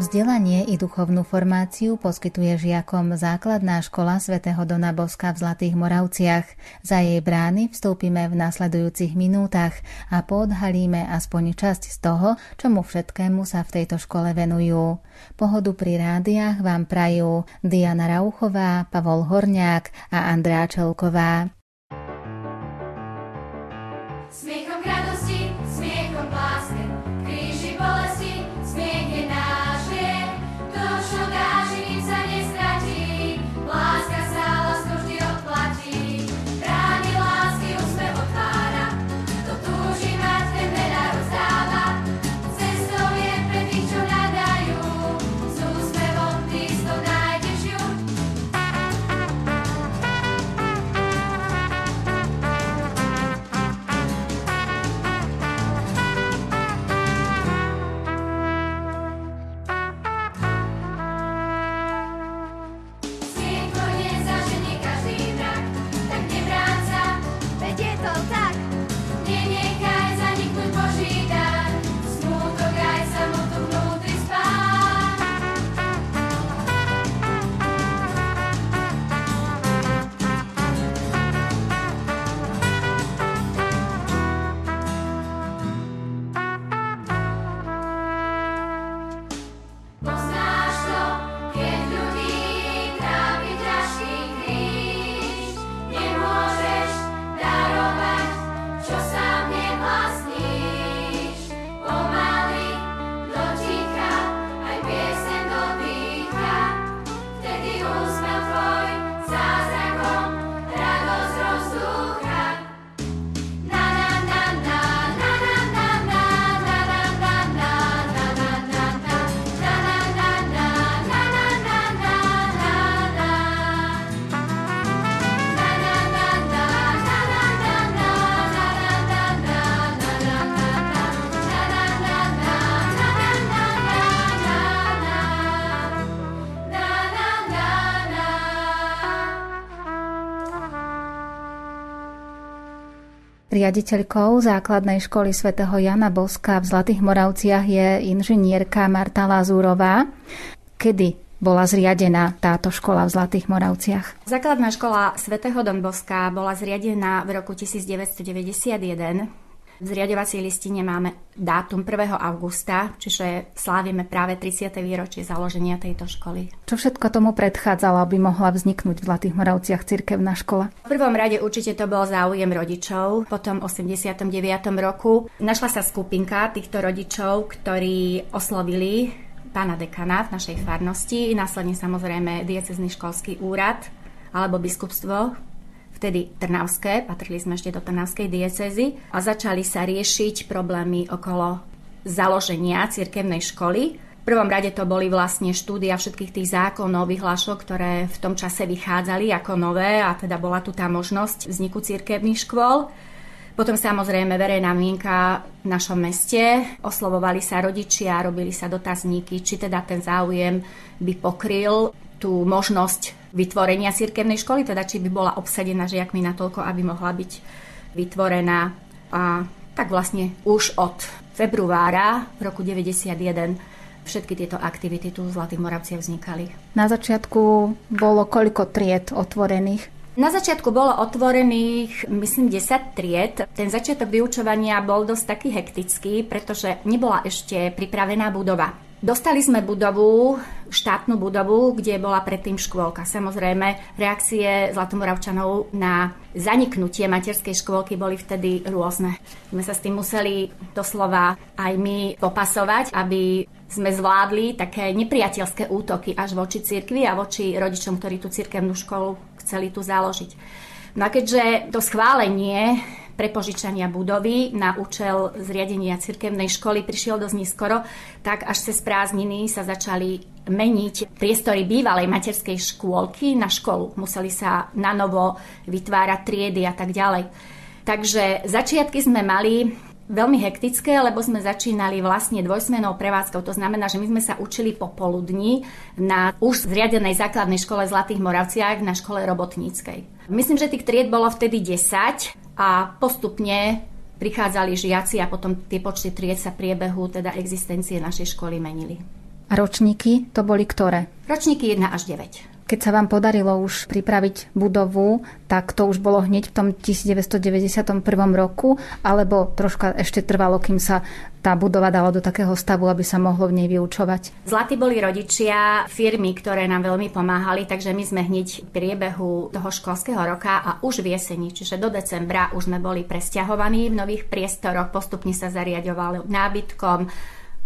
Vzdelanie i duchovnú formáciu poskytuje žiakom základná škola svätého Dona Boska v Zlatých Moravciach. Za jej brány vstúpime v nasledujúcich minútach a podhalíme aspoň časť z toho, čomu všetkému sa v tejto škole venujú. Pohodu pri rádiách vám prajú Diana Rauchová, Pavol Horniák a Andrea Čelková. Riaditeľkou základnej školy svätého Jana Boska v Zlatých Moravciach je inžinierka Marta Lazúrová. Kedy bola zriadená táto škola v Zlatých Moravciach? Základná škola svätého Don Boska bola zriadená v roku 1991 v zriadovacej listine máme dátum 1. augusta, čiže slávime práve 30. výročie založenia tejto školy. Čo všetko tomu predchádzalo, aby mohla vzniknúť v Zlatých Moravciach cirkevná škola? V prvom rade určite to bol záujem rodičov. Potom v 89. roku našla sa skupinka týchto rodičov, ktorí oslovili pána dekana v našej farnosti, následne samozrejme diecezný školský úrad alebo biskupstvo vtedy Trnavské, patrili sme ešte do Trnavskej diecezy a začali sa riešiť problémy okolo založenia cirkevnej školy. V prvom rade to boli vlastne štúdia všetkých tých zákonov, vyhlášok, ktoré v tom čase vychádzali ako nové a teda bola tu tá možnosť vzniku cirkevných škôl. Potom samozrejme verejná mienka v našom meste, oslovovali sa rodičia, robili sa dotazníky, či teda ten záujem by pokryl tú možnosť vytvorenia cirkevnej školy, teda či by bola obsadená žiakmi natoľko, aby mohla byť vytvorená. A tak vlastne už od februára roku 91 všetky tieto aktivity tu v Zlatých Moravciach vznikali. Na začiatku bolo koľko tried otvorených? Na začiatku bolo otvorených, myslím, 10 tried. Ten začiatok vyučovania bol dosť taký hektický, pretože nebola ešte pripravená budova. Dostali sme budovu, štátnu budovu, kde bola predtým škôlka. Samozrejme, reakcie Zlatomoravčanov na zaniknutie materskej škôlky boli vtedy rôzne. My sa s tým museli doslova aj my popasovať, aby sme zvládli také nepriateľské útoky až voči cirkvi a voči rodičom, ktorí tú cirkevnú školu chceli tu založiť. No a keďže to schválenie prepožičania budovy na účel zriadenia cirkevnej školy prišiel dosť neskoro, tak až cez prázdniny sa začali meniť priestory bývalej materskej škôlky na školu. Museli sa na novo vytvárať triedy a tak ďalej. Takže začiatky sme mali veľmi hektické, lebo sme začínali vlastne dvojsmenou prevádzkou. To znamená, že my sme sa učili popoludní na už zriadenej základnej škole Zlatých Moravciach na škole robotníckej. Myslím, že tých tried bolo vtedy 10 a postupne prichádzali žiaci a potom tie počty tried sa priebehu teda existencie našej školy menili. A ročníky to boli ktoré? Ročníky 1 až 9. Keď sa vám podarilo už pripraviť budovu, tak to už bolo hneď v tom 1991 roku, alebo troška ešte trvalo, kým sa tá budova dala do takého stavu, aby sa mohlo v nej vyučovať? Zlatí boli rodičia firmy, ktoré nám veľmi pomáhali, takže my sme hneď v priebehu toho školského roka a už v jeseni, čiže do decembra už sme boli presťahovaní v nových priestoroch, postupne sa zariadovali nábytkom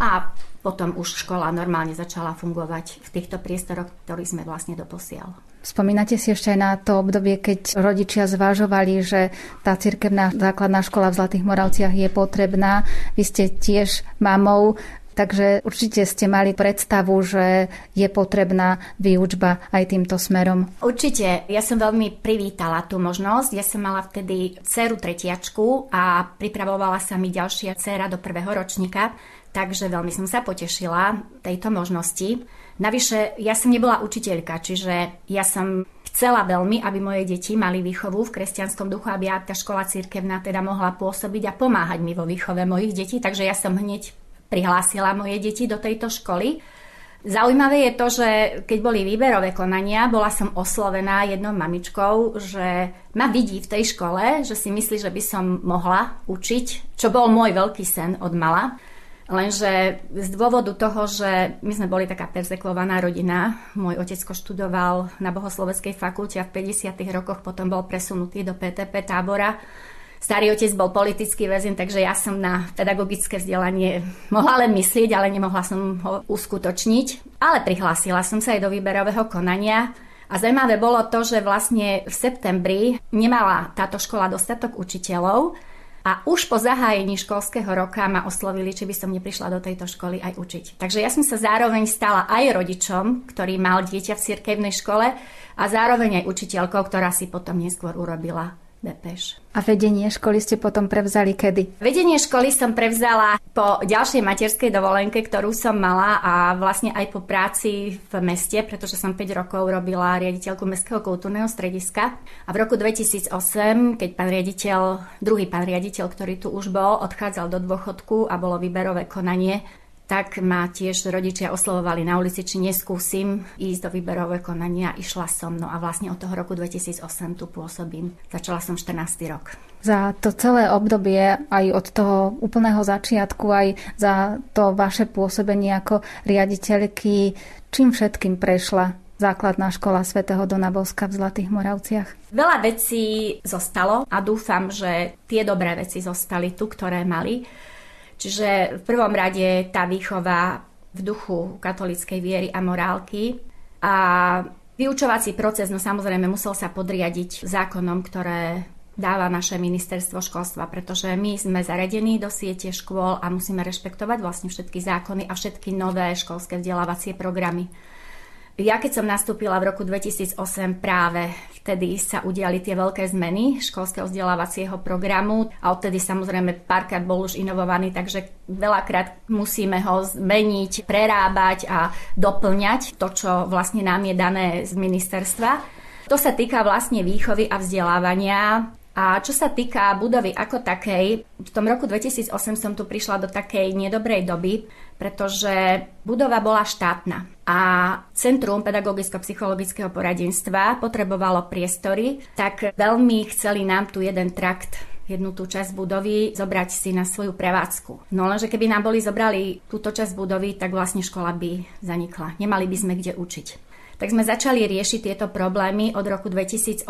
a potom už škola normálne začala fungovať v týchto priestoroch, ktorých sme vlastne doposiaľ. Spomínate si ešte aj na to obdobie, keď rodičia zvážovali, že tá cirkevná základná škola v Zlatých Moravciach je potrebná. Vy ste tiež mamou, takže určite ste mali predstavu, že je potrebná výučba aj týmto smerom. Určite. Ja som veľmi privítala tú možnosť. Ja som mala vtedy dceru tretiačku a pripravovala sa mi ďalšia dcera do prvého ročníka. Takže veľmi som sa potešila tejto možnosti. Navyše, ja som nebola učiteľka, čiže ja som chcela veľmi, aby moje deti mali výchovu v kresťanskom duchu, aby tá škola církevná teda mohla pôsobiť a pomáhať mi vo výchove mojich detí. Takže ja som hneď prihlásila moje deti do tejto školy. Zaujímavé je to, že keď boli výberové konania, bola som oslovená jednou mamičkou, že ma vidí v tej škole, že si myslí, že by som mohla učiť, čo bol môj veľký sen od mala. Lenže z dôvodu toho, že my sme boli taká perzekvovaná rodina, môj otecko študoval na Bohosloveckej fakulte a v 50. rokoch potom bol presunutý do PTP tábora. Starý otec bol politický väzen, takže ja som na pedagogické vzdelanie mohla len myslieť, ale nemohla som ho uskutočniť. Ale prihlásila som sa aj do výberového konania a zaujímavé bolo to, že vlastne v septembri nemala táto škola dostatok učiteľov, a už po zahájení školského roka ma oslovili, či by som neprišla do tejto školy aj učiť. Takže ja som sa zároveň stala aj rodičom, ktorý mal dieťa v cirkevnej škole a zároveň aj učiteľkou, ktorá si potom neskôr urobila Depeš. A vedenie školy ste potom prevzali kedy? Vedenie školy som prevzala po ďalšej materskej dovolenke, ktorú som mala a vlastne aj po práci v meste, pretože som 5 rokov robila riaditeľku Mestského kultúrneho strediska. A v roku 2008, keď pán riaditeľ, druhý pán riaditeľ, ktorý tu už bol, odchádzal do dôchodku a bolo výberové konanie, tak ma tiež rodičia oslovovali na ulici, či neskúsim ísť do výberového konania. Išla som, no a vlastne od toho roku 2008 tu pôsobím. Začala som 14. rok. Za to celé obdobie, aj od toho úplného začiatku, aj za to vaše pôsobenie ako riaditeľky, čím všetkým prešla základná škola svätého Dona Boska v Zlatých Moravciach? Veľa vecí zostalo a dúfam, že tie dobré veci zostali tu, ktoré mali. Čiže v prvom rade tá výchova v duchu katolíckej viery a morálky a vyučovací proces, no samozrejme musel sa podriadiť zákonom, ktoré dáva naše ministerstvo školstva, pretože my sme zaradení do siete škôl a musíme rešpektovať vlastne všetky zákony a všetky nové školské vzdelávacie programy. Ja keď som nastúpila v roku 2008 práve vtedy sa udiali tie veľké zmeny školského vzdelávacieho programu a odtedy samozrejme párkrát bol už inovovaný, takže veľakrát musíme ho zmeniť, prerábať a doplňať to, čo vlastne nám je dané z ministerstva. To sa týka vlastne výchovy a vzdelávania a čo sa týka budovy ako takej, v tom roku 2008 som tu prišla do takej nedobrej doby, pretože budova bola štátna a Centrum pedagogicko-psychologického poradenstva potrebovalo priestory, tak veľmi chceli nám tu jeden trakt jednu tú časť budovy zobrať si na svoju prevádzku. No lenže keby nám boli zobrali túto časť budovy, tak vlastne škola by zanikla. Nemali by sme kde učiť. Tak sme začali riešiť tieto problémy od roku 2008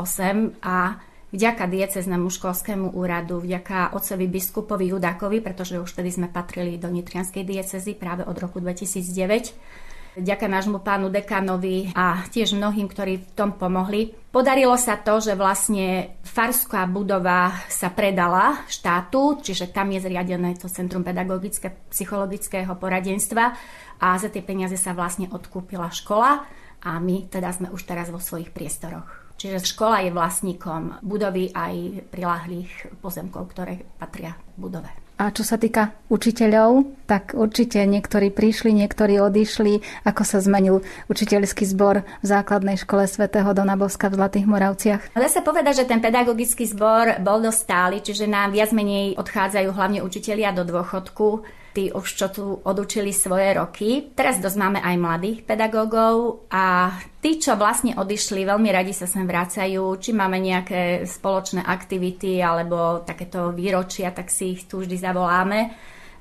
a vďaka dieceznému školskému úradu, vďaka otcovi biskupovi Judákovi, pretože už vtedy sme patrili do Nitrianskej diecezy práve od roku 2009, Ďaká nášmu pánu dekanovi a tiež mnohým, ktorí v tom pomohli. Podarilo sa to, že vlastne farská budova sa predala štátu, čiže tam je zriadené to Centrum pedagogické psychologického poradenstva a za tie peniaze sa vlastne odkúpila škola a my teda sme už teraz vo svojich priestoroch. Čiže škola je vlastníkom budovy aj prilahlých pozemkov, ktoré patria budove. A čo sa týka učiteľov, tak určite niektorí prišli, niektorí odišli. Ako sa zmenil učiteľský zbor v základnej škole svätého Dona Boska v Zlatých Moravciach? Dá sa povedať, že ten pedagogický zbor bol dosť stály, čiže nám viac menej odchádzajú hlavne učitelia do dôchodku tí už čo tu odučili svoje roky. Teraz dosť máme aj mladých pedagógov a tí, čo vlastne odišli, veľmi radi sa sem vracajú, či máme nejaké spoločné aktivity alebo takéto výročia, tak si ich tu vždy zavoláme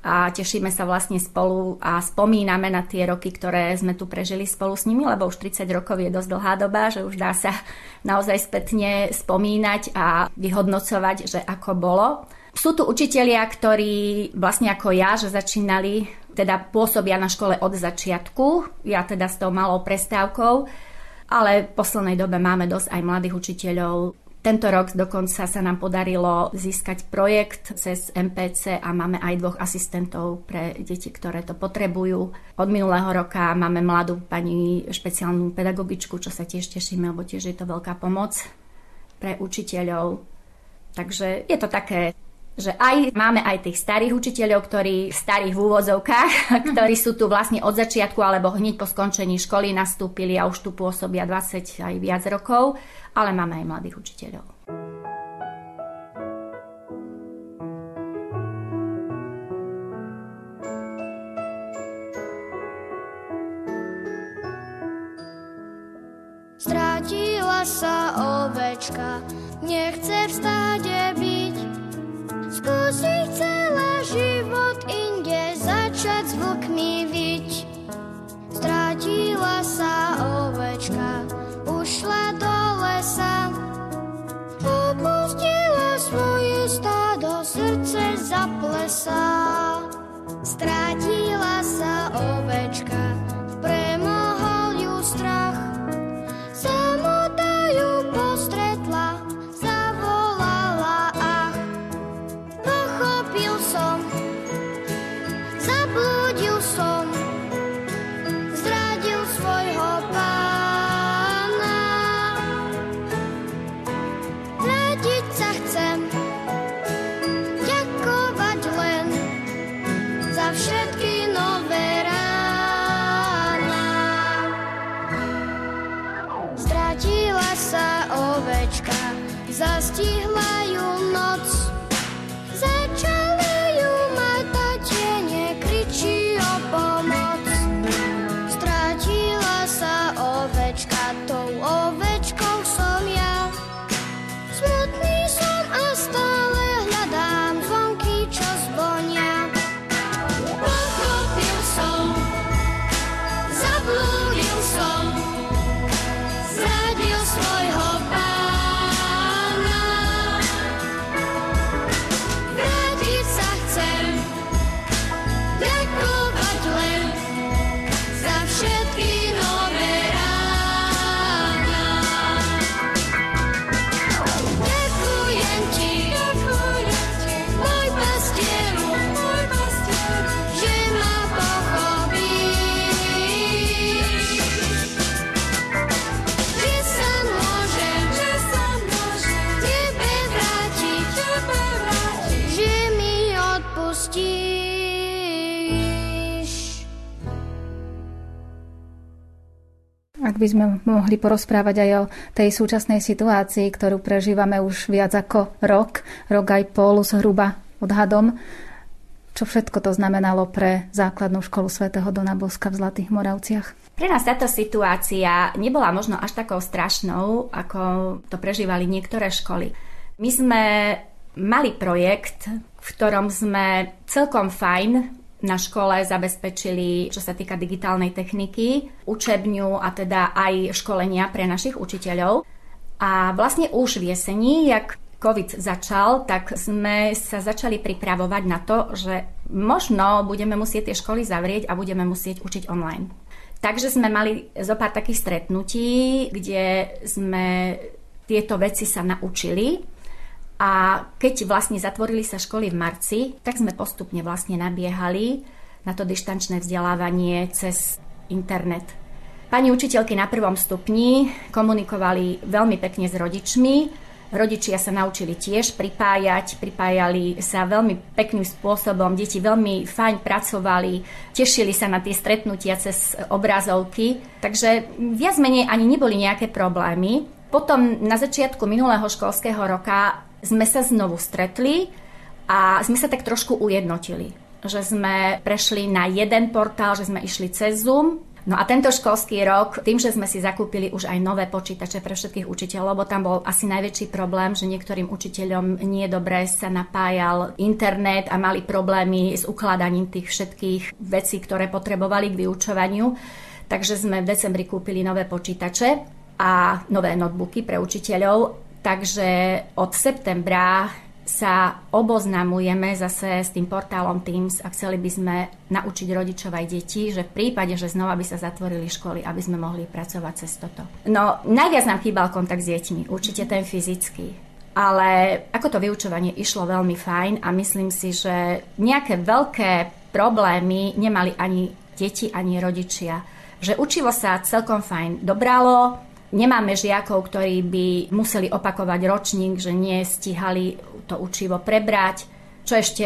a tešíme sa vlastne spolu a spomíname na tie roky, ktoré sme tu prežili spolu s nimi, lebo už 30 rokov je dosť dlhá doba, že už dá sa naozaj spätne spomínať a vyhodnocovať, že ako bolo. Sú tu učitelia, ktorí vlastne ako ja, že začínali, teda pôsobia na škole od začiatku, ja teda s tou malou prestávkou, ale v poslednej dobe máme dosť aj mladých učiteľov. Tento rok dokonca sa nám podarilo získať projekt cez MPC a máme aj dvoch asistentov pre deti, ktoré to potrebujú. Od minulého roka máme mladú pani špeciálnu pedagogičku, čo sa tiež tešíme, lebo tiež je to veľká pomoc pre učiteľov. Takže je to také že aj máme aj tých starých učiteľov, ktorí starých v úvodzovkách, ktorí sú tu vlastne od začiatku alebo hneď po skončení školy nastúpili a už tu pôsobia 20 aj viac rokov, ale máme aj mladých učiteľov. Strátila sa ovečka, nechce v stáde Skúsi chcela život inde začať s vlkmi sa ovečka, ušla do lesa. Opustila svoje stádo, srdce zaplesá. Strátila sa ovečka, by sme mohli porozprávať aj o tej súčasnej situácii, ktorú prežívame už viac ako rok, rok aj pol zhruba odhadom. Čo všetko to znamenalo pre základnú školu svätého Dona Boska v Zlatých Moravciach? Pre nás táto situácia nebola možno až takou strašnou, ako to prežívali niektoré školy. My sme mali projekt, v ktorom sme celkom fajn na škole zabezpečili, čo sa týka digitálnej techniky, učebňu a teda aj školenia pre našich učiteľov. A vlastne už v jeseni, jak COVID začal, tak sme sa začali pripravovať na to, že možno budeme musieť tie školy zavrieť a budeme musieť učiť online. Takže sme mali zo pár takých stretnutí, kde sme tieto veci sa naučili a keď vlastne zatvorili sa školy v marci, tak sme postupne vlastne nabiehali na to dištančné vzdelávanie cez internet. Pani učiteľky na prvom stupni komunikovali veľmi pekne s rodičmi, Rodičia sa naučili tiež pripájať, pripájali sa veľmi pekným spôsobom, deti veľmi fajn pracovali, tešili sa na tie stretnutia cez obrazovky, takže viac menej ani neboli nejaké problémy. Potom na začiatku minulého školského roka sme sa znovu stretli a sme sa tak trošku ujednotili. že sme prešli na jeden portál, že sme išli cez Zoom, No a tento školský rok, tým, že sme si zakúpili už aj nové počítače pre všetkých učiteľov, lebo tam bol asi najväčší problém, že niektorým učiteľom nie dobre sa napájal internet a mali problémy s ukladaním tých všetkých vecí, ktoré potrebovali k vyučovaniu. Takže sme v decembri kúpili nové počítače a nové notebooky pre učiteľov. Takže od septembra sa oboznamujeme zase s tým portálom Teams a chceli by sme naučiť rodičov aj deti, že v prípade, že znova by sa zatvorili školy, aby sme mohli pracovať cez toto. No, najviac nám chýbal kontakt s deťmi, určite ten fyzický. Ale ako to vyučovanie išlo veľmi fajn a myslím si, že nejaké veľké problémy nemali ani deti, ani rodičia. Že učilo sa celkom fajn. Dobralo, Nemáme žiakov, ktorí by museli opakovať ročník, že nestíhali to učivo prebrať. Čo ešte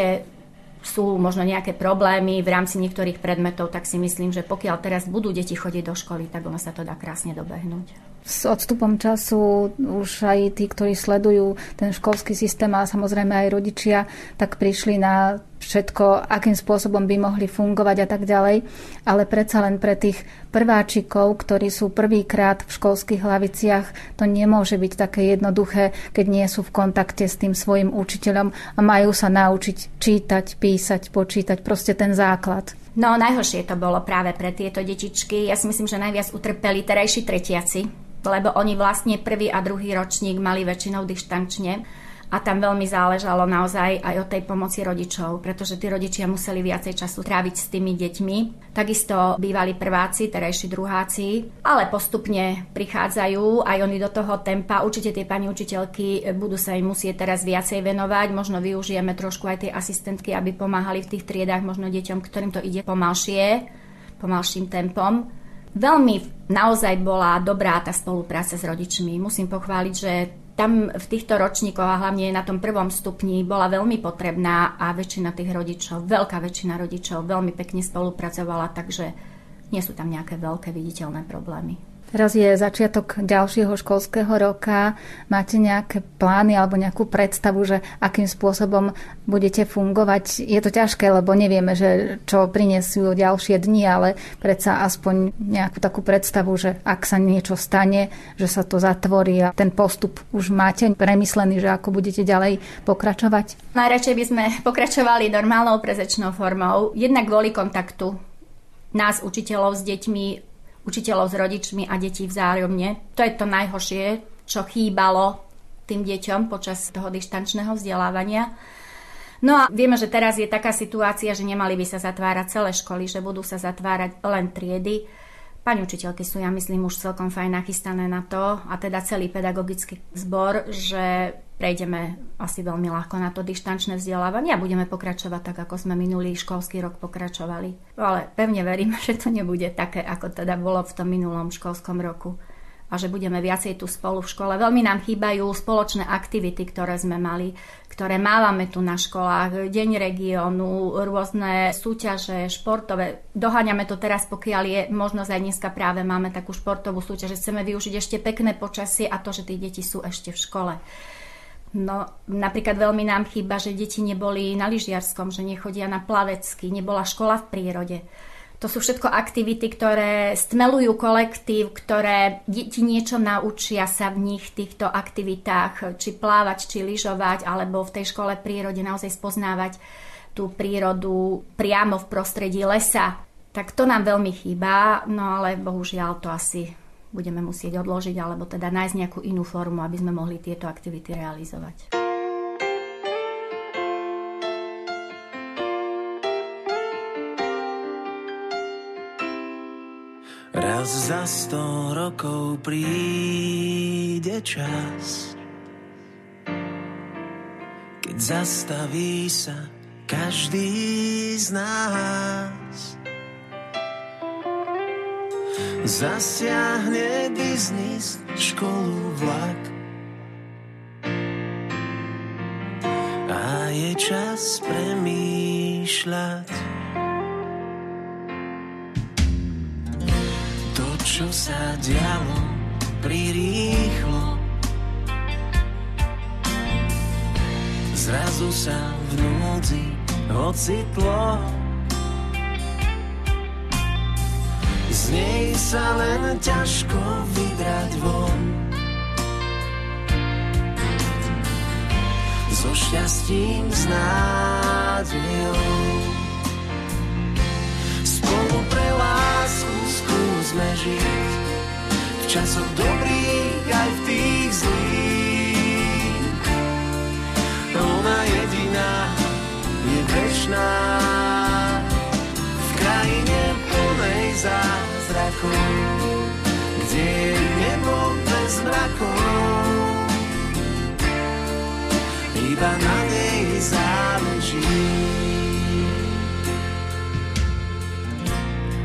sú možno nejaké problémy v rámci niektorých predmetov, tak si myslím, že pokiaľ teraz budú deti chodiť do školy, tak ono sa to dá krásne dobehnúť. S odstupom času už aj tí, ktorí sledujú ten školský systém a samozrejme aj rodičia, tak prišli na všetko, akým spôsobom by mohli fungovať a tak ďalej. Ale predsa len pre tých prváčikov, ktorí sú prvýkrát v školských hlaviciach, to nemôže byť také jednoduché, keď nie sú v kontakte s tým svojim učiteľom a majú sa naučiť čítať, písať, počítať, proste ten základ. No najhoršie to bolo práve pre tieto detičky. Ja si myslím, že najviac utrpeli terajší tretiaci, lebo oni vlastne prvý a druhý ročník mali väčšinou dištančne a tam veľmi záležalo naozaj aj od tej pomoci rodičov, pretože tí rodičia museli viacej času tráviť s tými deťmi. Takisto bývali prváci, terajší druháci, ale postupne prichádzajú aj oni do toho tempa. Určite tie pani učiteľky budú sa im musieť teraz viacej venovať, možno využijeme trošku aj tie asistentky, aby pomáhali v tých triedách možno deťom, ktorým to ide pomalšie, pomalším tempom. Veľmi naozaj bola dobrá tá spolupráca s rodičmi. Musím pochváliť, že tam v týchto ročníkoch a hlavne na tom prvom stupni bola veľmi potrebná a väčšina tých rodičov, veľká väčšina rodičov veľmi pekne spolupracovala, takže nie sú tam nejaké veľké viditeľné problémy. Teraz je začiatok ďalšieho školského roka. Máte nejaké plány alebo nejakú predstavu, že akým spôsobom budete fungovať? Je to ťažké, lebo nevieme, že čo prinesú ďalšie dni, ale predsa aspoň nejakú takú predstavu, že ak sa niečo stane, že sa to zatvorí a ten postup už máte premyslený, že ako budete ďalej pokračovať? Najradšej by sme pokračovali normálnou prezečnou formou, jednak kvôli kontaktu nás, učiteľov s deťmi, učiteľov s rodičmi a detí vzájomne. To je to najhoršie, čo chýbalo tým deťom počas toho dištančného vzdelávania. No a vieme, že teraz je taká situácia, že nemali by sa zatvárať celé školy, že budú sa zatvárať len triedy. Pani učiteľky sú, ja myslím, už celkom fajn nachystané na to a teda celý pedagogický zbor, že prejdeme asi veľmi ľahko na to dištančné vzdelávanie a budeme pokračovať tak, ako sme minulý školský rok pokračovali. Ale pevne verím, že to nebude také, ako teda bolo v tom minulom školskom roku a že budeme viacej tu spolu v škole. Veľmi nám chýbajú spoločné aktivity, ktoré sme mali, ktoré mávame tu na školách, Deň regiónu, rôzne súťaže, športové. Doháňame to teraz, pokiaľ je možnosť aj dneska práve máme takú športovú súťaž, že chceme využiť ešte pekné počasie a to, že tí deti sú ešte v škole. No, napríklad veľmi nám chýba, že deti neboli na lyžiarskom, že nechodia na plavecky, nebola škola v prírode. To sú všetko aktivity, ktoré stmelujú kolektív, ktoré deti niečo naučia sa v nich v týchto aktivitách, či plávať, či lyžovať, alebo v tej škole prírode naozaj spoznávať tú prírodu priamo v prostredí lesa. Tak to nám veľmi chýba, no ale bohužiaľ to asi budeme musieť odložiť alebo teda nájsť nejakú inú formu, aby sme mohli tieto aktivity realizovať. Raz za sto rokov príde čas, keď zastaví sa každý z nás Zasiahne biznis, školu, vlak. A je čas premýšľať. To, čo sa dialo prirýchlo. Zrazu sa v núdzi ocitlo. Z nej sa len ťažko vybrať von. So šťastím, s nádejou. Spolu pre lásku skúsme žiť v časoch dobrých aj v tých zlých. Ona jediná je večná plnej zázrakov, kde je nebo bez mrakov. Iba na nej záleží.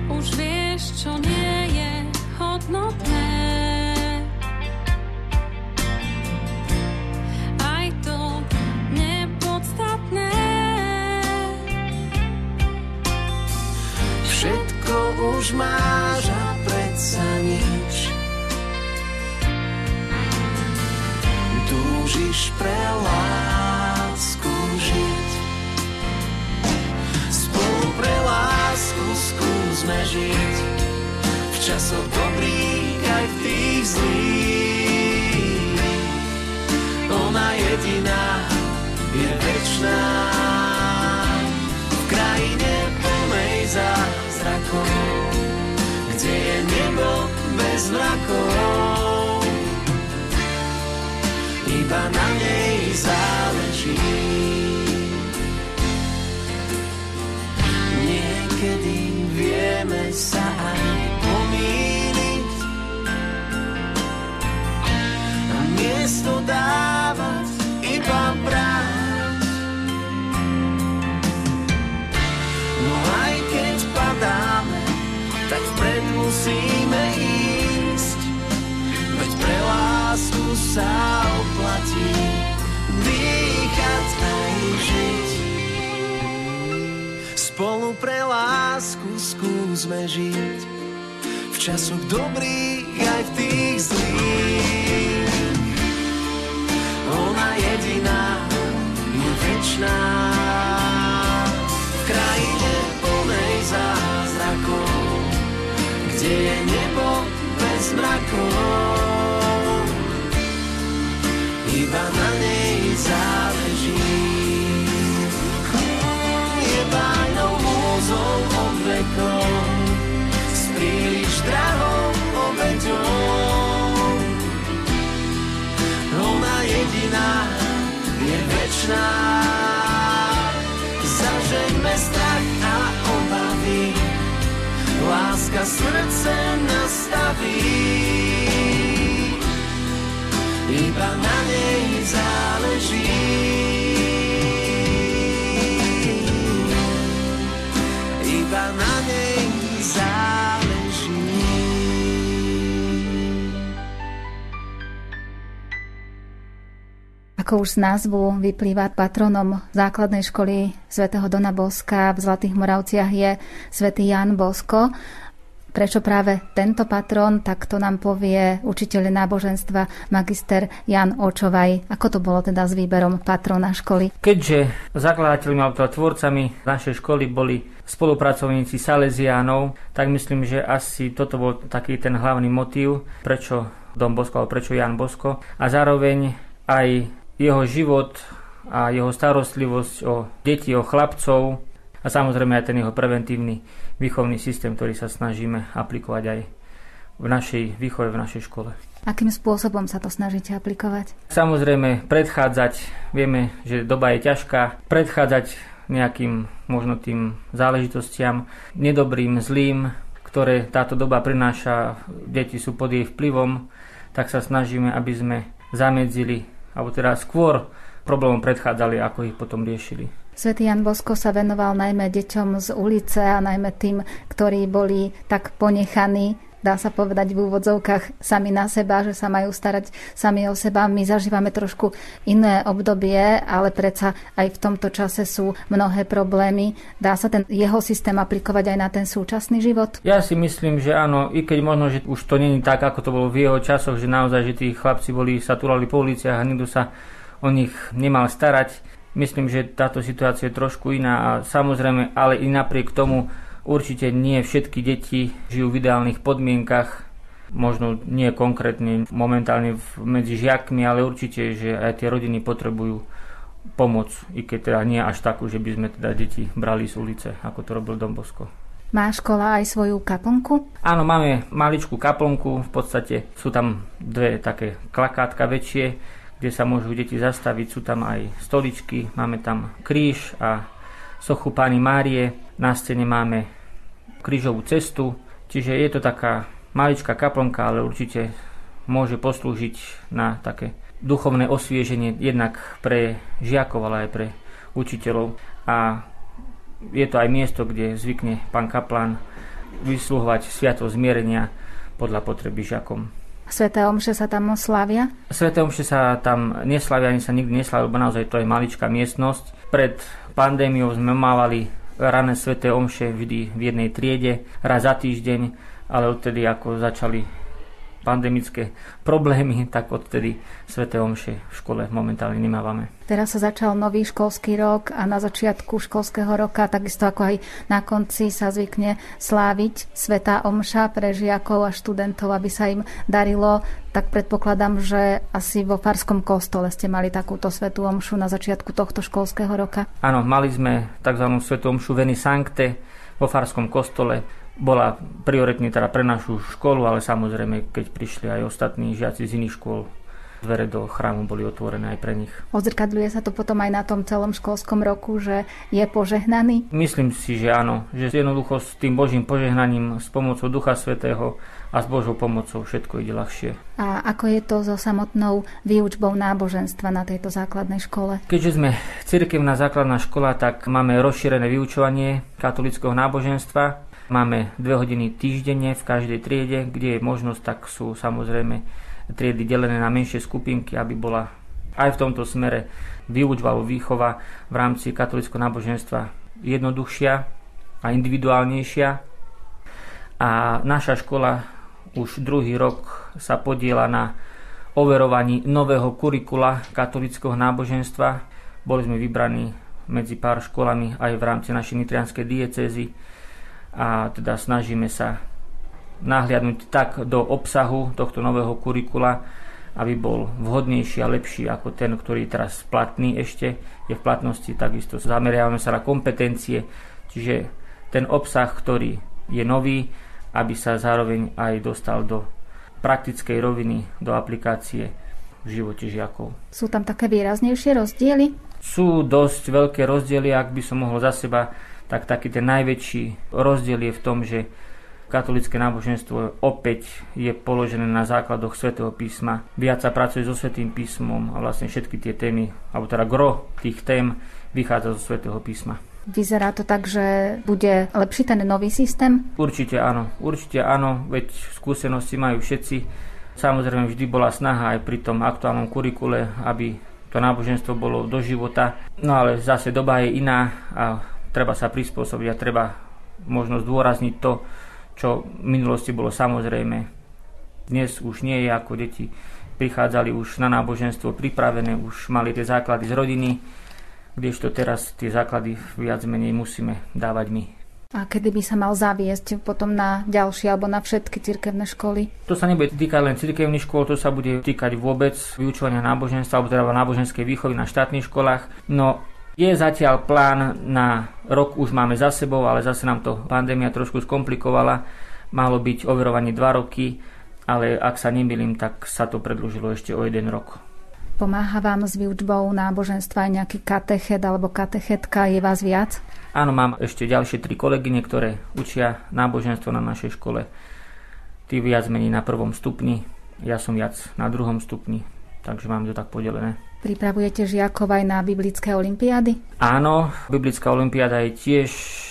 Už vieš, čo nie je hodnotné. Už máš a predsa nič. Túžiš pre lásku žiť. Spolu pre lásku skúsme žiť. V časoch dobrých aj v tých zlých. Ona jediná je večná. Bez mrakov. Iba na nej záleží. Niekedy skúsme žiť v časoch dobrých aj v tých zlých. Ona jediná je večná v krajine plnej zázrakov, kde je nebo bez mrakov. Iba na nej záleží. Je bájnou múzou vekov, s príliš drahou obeťou. Ona jediná je večná. Zažeňme strach a obavy, láska srdce nastaví. Iba na nej záleží. Ako už z názvu vyplýva patronom základnej školy svätého Dona Boska v Zlatých Moravciach je svätý Jan Bosko. Prečo práve tento patron, tak to nám povie učiteľ náboženstva magister Jan Očovaj. Ako to bolo teda s výberom patrona školy? Keďže zakladateľmi alebo teda tvorcami našej školy boli spolupracovníci Salesiánov, tak myslím, že asi toto bol taký ten hlavný motív, prečo Dom Bosko alebo prečo Jan Bosko. A zároveň aj jeho život a jeho starostlivosť o deti, o chlapcov a samozrejme aj ten jeho preventívny výchovný systém, ktorý sa snažíme aplikovať aj v našej výchove, v našej škole. Akým spôsobom sa to snažíte aplikovať? Samozrejme predchádzať, vieme, že doba je ťažká, predchádzať nejakým možno tým záležitostiam nedobrým, zlým, ktoré táto doba prináša, deti sú pod jej vplyvom, tak sa snažíme, aby sme zamedzili, alebo teda skôr problémom predchádzali, ako ich potom riešili. Svetý Jan Bosko sa venoval najmä deťom z ulice a najmä tým, ktorí boli tak ponechaní dá sa povedať v úvodzovkách sami na seba, že sa majú starať sami o seba. My zažívame trošku iné obdobie, ale predsa aj v tomto čase sú mnohé problémy. Dá sa ten jeho systém aplikovať aj na ten súčasný život? Ja si myslím, že áno, i keď možno, že už to není tak, ako to bolo v jeho časoch, že naozaj, že tí chlapci boli, sa turali po uliciach a nikto sa o nich nemal starať. Myslím, že táto situácia je trošku iná a samozrejme, ale i napriek tomu určite nie všetky deti žijú v ideálnych podmienkach, možno nie konkrétne momentálne medzi žiakmi, ale určite, že aj tie rodiny potrebujú pomoc, i keď teda nie až takú, že by sme teda deti brali z ulice, ako to robil Dombosko. Má škola aj svoju kaplnku? Áno, máme maličkú kaplnku, v podstate sú tam dve také klakátka väčšie, kde sa môžu deti zastaviť, sú tam aj stoličky, máme tam kríž a sochu Pány Márie, na scéne máme krížovú cestu, čiže je to taká maličká kaplnka, ale určite môže poslúžiť na také duchovné osvieženie jednak pre žiakov, ale aj pre učiteľov. A je to aj miesto, kde zvykne pán kaplan vysluhovať sviato zmierenia podľa potreby žiakom. Sveté omše sa tam oslavia? Sveté omše sa tam neslavia, ani sa nikdy neslavia, lebo naozaj to je maličká miestnosť. Pred pandémiou sme mávali rané sveté omše vždy v jednej triede, raz za týždeň, ale odtedy ako začali pandemické problémy, tak odtedy Svete Omše v škole momentálne nemávame. Teraz sa začal nový školský rok a na začiatku školského roka, takisto ako aj na konci sa zvykne sláviť Sveta Omša pre žiakov a študentov, aby sa im darilo. Tak predpokladám, že asi vo Farskom kostole ste mali takúto Svetú Omšu na začiatku tohto školského roka. Áno, mali sme tzv. Svetú Omšu Veni Sancte vo Farskom kostole bola prioritne teda pre našu školu, ale samozrejme, keď prišli aj ostatní žiaci z iných škôl, dvere do chrámu boli otvorené aj pre nich. Odzrkadľuje sa to potom aj na tom celom školskom roku, že je požehnaný? Myslím si, že áno. Že jednoducho s tým Božím požehnaním, s pomocou Ducha Svetého a s Božou pomocou všetko ide ľahšie. A ako je to so samotnou výučbou náboženstva na tejto základnej škole? Keďže sme cirkevná základná škola, tak máme rozšírené vyučovanie katolického náboženstva Máme dve hodiny týždenne v každej triede, kde je možnosť, tak sú samozrejme triedy delené na menšie skupinky, aby bola aj v tomto smere výučba alebo výchova v rámci katolického náboženstva jednoduchšia a individuálnejšia. A naša škola už druhý rok sa podiela na overovaní nového kurikula katolického náboženstva. Boli sme vybraní medzi pár školami aj v rámci našej nitrianskej diecézy a teda snažíme sa nahliadnúť tak do obsahu tohto nového kurikula, aby bol vhodnejší a lepší ako ten, ktorý teraz platný ešte, je v platnosti, takisto zameriavame sa na kompetencie, čiže ten obsah, ktorý je nový, aby sa zároveň aj dostal do praktickej roviny, do aplikácie v živote žiakov. Sú tam také výraznejšie rozdiely? Sú dosť veľké rozdiely, ak by som mohol za seba tak taký ten najväčší rozdiel je v tom, že katolické náboženstvo opäť je položené na základoch svätého písma. Viac sa pracuje so svätým písmom a vlastne všetky tie témy, alebo teda gro tých tém vychádza zo svätého písma. Vyzerá to tak, že bude lepší ten nový systém? Určite áno, určite áno, veď skúsenosti majú všetci. Samozrejme vždy bola snaha aj pri tom aktuálnom kurikule, aby to náboženstvo bolo do života. No ale zase doba je iná a treba sa prispôsobiť a treba možno zdôrazniť to, čo v minulosti bolo samozrejme. Dnes už nie je ako deti prichádzali už na náboženstvo pripravené, už mali tie základy z rodiny, kdežto teraz tie základy viac menej musíme dávať my. A kedy by sa mal zaviesť potom na ďalšie alebo na všetky cirkevné školy? To sa nebude týkať len cirkevných škôl, to sa bude týkať vôbec vyučovania náboženstva alebo teda náboženskej výchovy na štátnych školách. No je zatiaľ plán na rok, už máme za sebou, ale zase nám to pandémia trošku skomplikovala. Malo byť overovanie 2 roky, ale ak sa nemýlim, tak sa to predlžilo ešte o jeden rok. Pomáha vám s výučbou náboženstva aj nejaký katechet alebo katechetka? Je vás viac? Áno, mám ešte ďalšie tri kolegyne, ktoré učia náboženstvo na našej škole. Tí viac menej na prvom stupni, ja som viac na druhom stupni, takže mám to tak podelené. Pripravujete žiakov aj na biblické olimpiády? Áno, biblická olimpiáda je tiež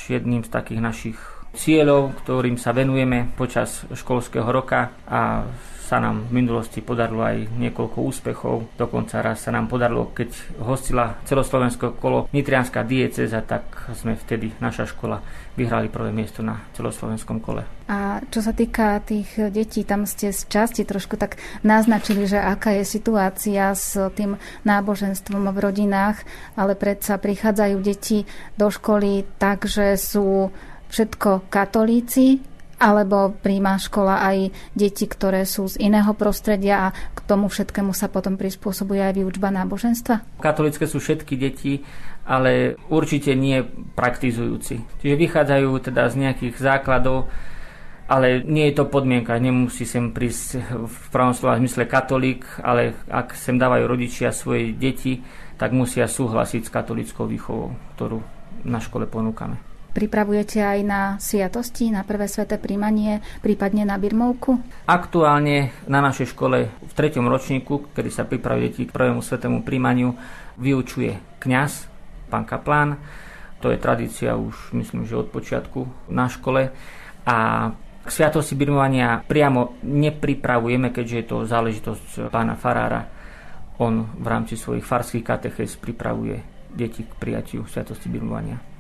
jedným z takých našich cieľov, ktorým sa venujeme počas školského roka a sa nám v minulosti podarilo aj niekoľko úspechov. Dokonca raz sa nám podarilo, keď hostila celoslovenské kolo Nitrianská dieceza, tak sme vtedy, naša škola, vyhrali prvé miesto na celoslovenskom kole. A čo sa týka tých detí, tam ste z časti trošku tak naznačili, že aká je situácia s tým náboženstvom v rodinách, ale predsa prichádzajú deti do školy tak, že sú všetko katolíci, alebo príjma škola aj deti, ktoré sú z iného prostredia a k tomu všetkému sa potom prispôsobuje aj výučba náboženstva? Katolické sú všetky deti, ale určite nie praktizujúci. Čiže vychádzajú teda z nejakých základov, ale nie je to podmienka, nemusí sem prísť v pravom slova zmysle katolík, ale ak sem dávajú rodičia svoje deti, tak musia súhlasiť s katolickou výchovou, ktorú na škole ponúkame. Pripravujete aj na sviatosti, na prvé sveté príjmanie, prípadne na birmovku? Aktuálne na našej škole v treťom ročníku, kedy sa pripravuje k prvému svetému príjmaniu, vyučuje kňaz, pán Kaplán. To je tradícia už myslím, že od počiatku na škole. A k sviatosti birmovania priamo nepripravujeme, keďže je to záležitosť pána Farára. On v rámci svojich farských katechéz pripravuje deti k prijatiu sviatosti birmovania.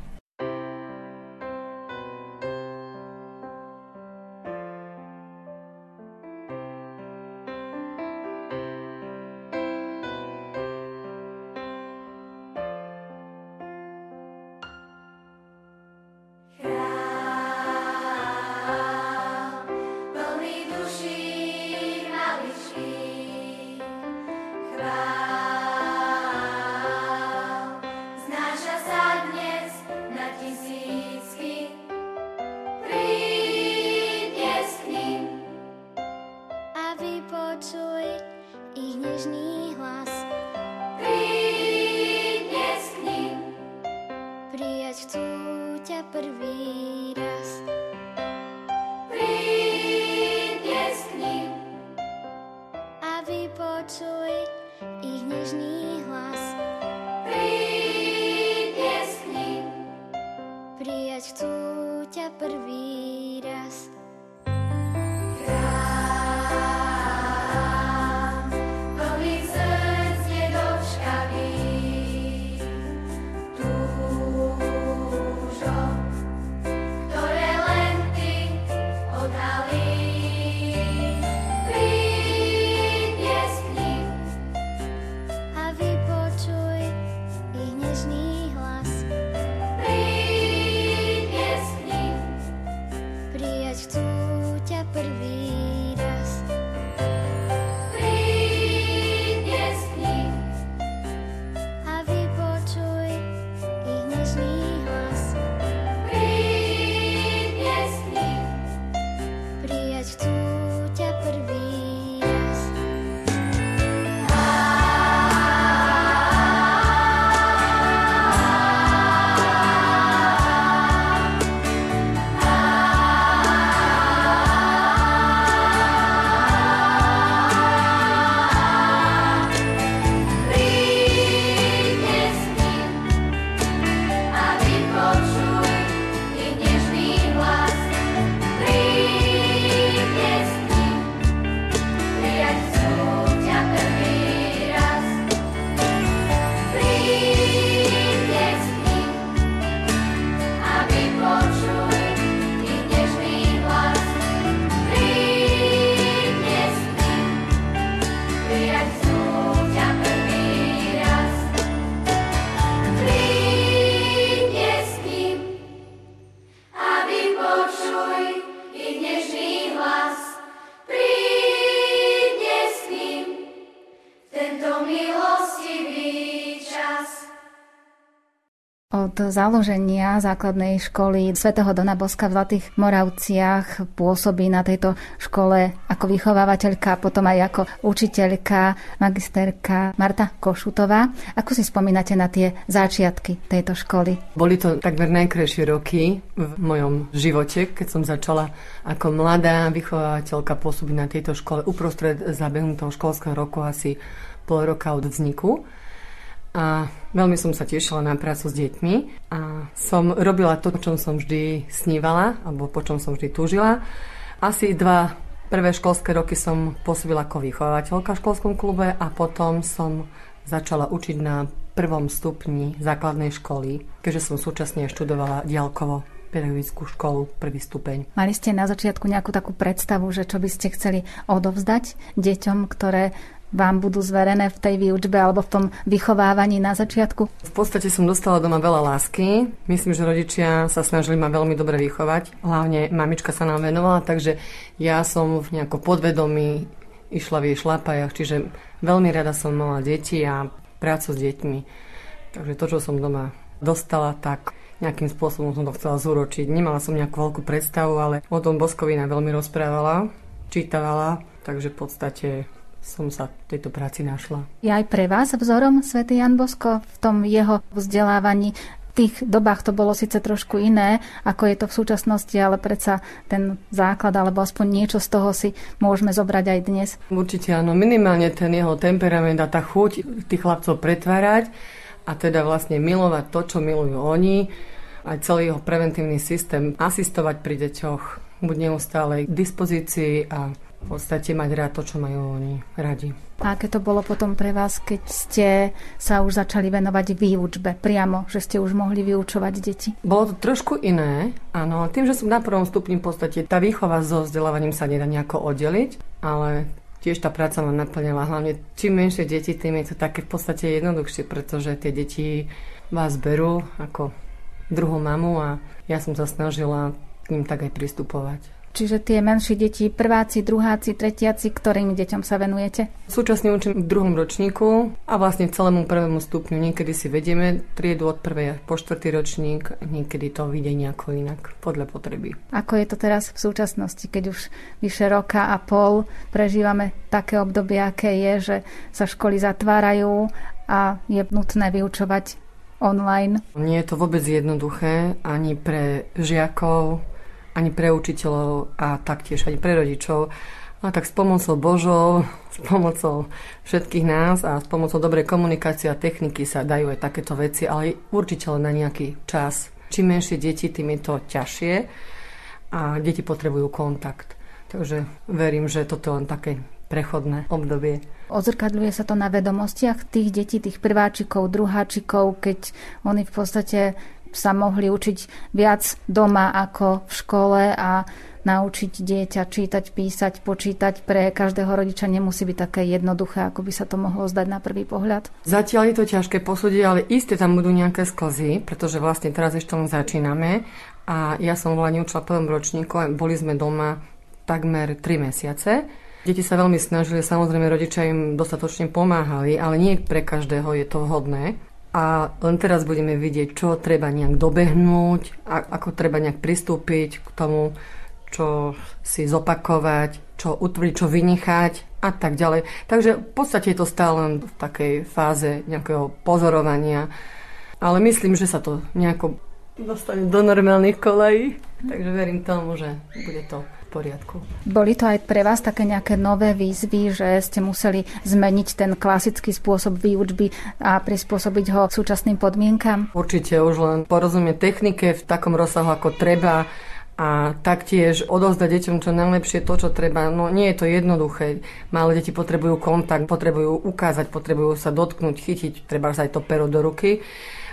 Založenia základnej školy svätého Dona Boska v Zlatých Moravciach pôsobí na tejto škole ako vychovávateľka, potom aj ako učiteľka, magisterka Marta Košutová. Ako si spomínate na tie začiatky tejto školy? Boli to takmer najkrajšie roky v mojom živote, keď som začala ako mladá vychovávateľka pôsobiť na tejto škole uprostred zabehnutého školského roku asi pol roka od vzniku. A veľmi som sa tešila na prácu s deťmi a som robila to, čo som vždy snívala, alebo po čom som vždy túžila. Asi dva Prvé školské roky som pôsobila ako vychovateľka v školskom klube a potom som začala učiť na prvom stupni základnej školy, keďže som súčasne študovala diálkovo pedagogickú školu, prvý stupeň. Mali ste na začiatku nejakú takú predstavu, že čo by ste chceli odovzdať deťom, ktoré vám budú zverené v tej výučbe alebo v tom vychovávaní na začiatku? V podstate som dostala doma veľa lásky. Myslím, že rodičia sa snažili ma veľmi dobre vychovať. Hlavne mamička sa nám venovala, takže ja som v nejako podvedomí išla v jej šlapajach, čiže veľmi rada som mala deti a prácu s deťmi. Takže to, čo som doma dostala, tak nejakým spôsobom som to chcela zúročiť. Nemala som nejakú veľkú predstavu, ale o tom Boskovina veľmi rozprávala, čítavala, takže v podstate som sa v tejto práci našla. Je aj pre vás vzorom svätý Jan Bosko v tom jeho vzdelávaní? V tých dobách to bolo síce trošku iné, ako je to v súčasnosti, ale predsa ten základ, alebo aspoň niečo z toho si môžeme zobrať aj dnes. Určite áno, minimálne ten jeho temperament a tá chuť tých chlapcov pretvárať a teda vlastne milovať to, čo milujú oni, aj celý jeho preventívny systém, asistovať pri deťoch, buď neustále k dispozícii a v podstate mať rád to, čo majú oni radi. A aké to bolo potom pre vás, keď ste sa už začali venovať výučbe priamo, že ste už mohli vyučovať deti? Bolo to trošku iné, áno. Tým, že som na prvom stupni v podstate tá výchova so vzdelávaním sa nedá nejako oddeliť, ale tiež tá práca ma naplňala. Hlavne čím menšie deti, tým je to také v podstate jednoduchšie, pretože tie deti vás berú ako druhú mamu a ja som sa snažila k ním tak aj pristupovať. Čiže tie menšie deti, prváci, druháci, tretiaci, ktorým deťom sa venujete? Súčasne učím v druhom ročníku a vlastne celému prvému stupňu. Niekedy si vedieme triedu od prvej po štvrtý ročník, niekedy to vyjde nejako inak, podľa potreby. Ako je to teraz v súčasnosti, keď už vyše roka a pol prežívame také obdobie, aké je, že sa školy zatvárajú a je nutné vyučovať online? Nie je to vôbec jednoduché ani pre žiakov, ani pre učiteľov a taktiež ani pre rodičov. A tak s pomocou Božou, s pomocou všetkých nás a s pomocou dobrej komunikácie a techniky sa dajú aj takéto veci, ale určite len na nejaký čas. Čím menšie deti, tým je to ťažšie a deti potrebujú kontakt. Takže verím, že toto je len také prechodné obdobie. Odzrkadľuje sa to na vedomostiach tých detí, tých prváčikov, druháčikov, keď oni v podstate sa mohli učiť viac doma ako v škole a naučiť dieťa čítať, písať, počítať pre každého rodiča nemusí byť také jednoduché, ako by sa to mohlo zdať na prvý pohľad. Zatiaľ je to ťažké posúdiť, ale isté tam budú nejaké sklzy, pretože vlastne teraz ešte len začíname a ja som vlastne učila v prvom ročníku a boli sme doma takmer 3 mesiace. Deti sa veľmi snažili, samozrejme rodičia im dostatočne pomáhali, ale nie pre každého je to vhodné a len teraz budeme vidieť, čo treba nejak dobehnúť, a ako treba nejak pristúpiť k tomu, čo si zopakovať, čo utvrdiť, čo vynechať a tak ďalej. Takže v podstate je to stále len v takej fáze nejakého pozorovania, ale myslím, že sa to nejako dostane do normálnych kolejí, takže verím tomu, že bude to poriadku. Boli to aj pre vás také nejaké nové výzvy, že ste museli zmeniť ten klasický spôsob výučby a prispôsobiť ho súčasným podmienkam? Určite už len porozumieť technike v takom rozsahu, ako treba a taktiež odovzdať deťom čo najlepšie to, čo treba. No nie je to jednoduché. Malé deti potrebujú kontakt, potrebujú ukázať, potrebujú sa dotknúť, chytiť, treba aj to pero do ruky.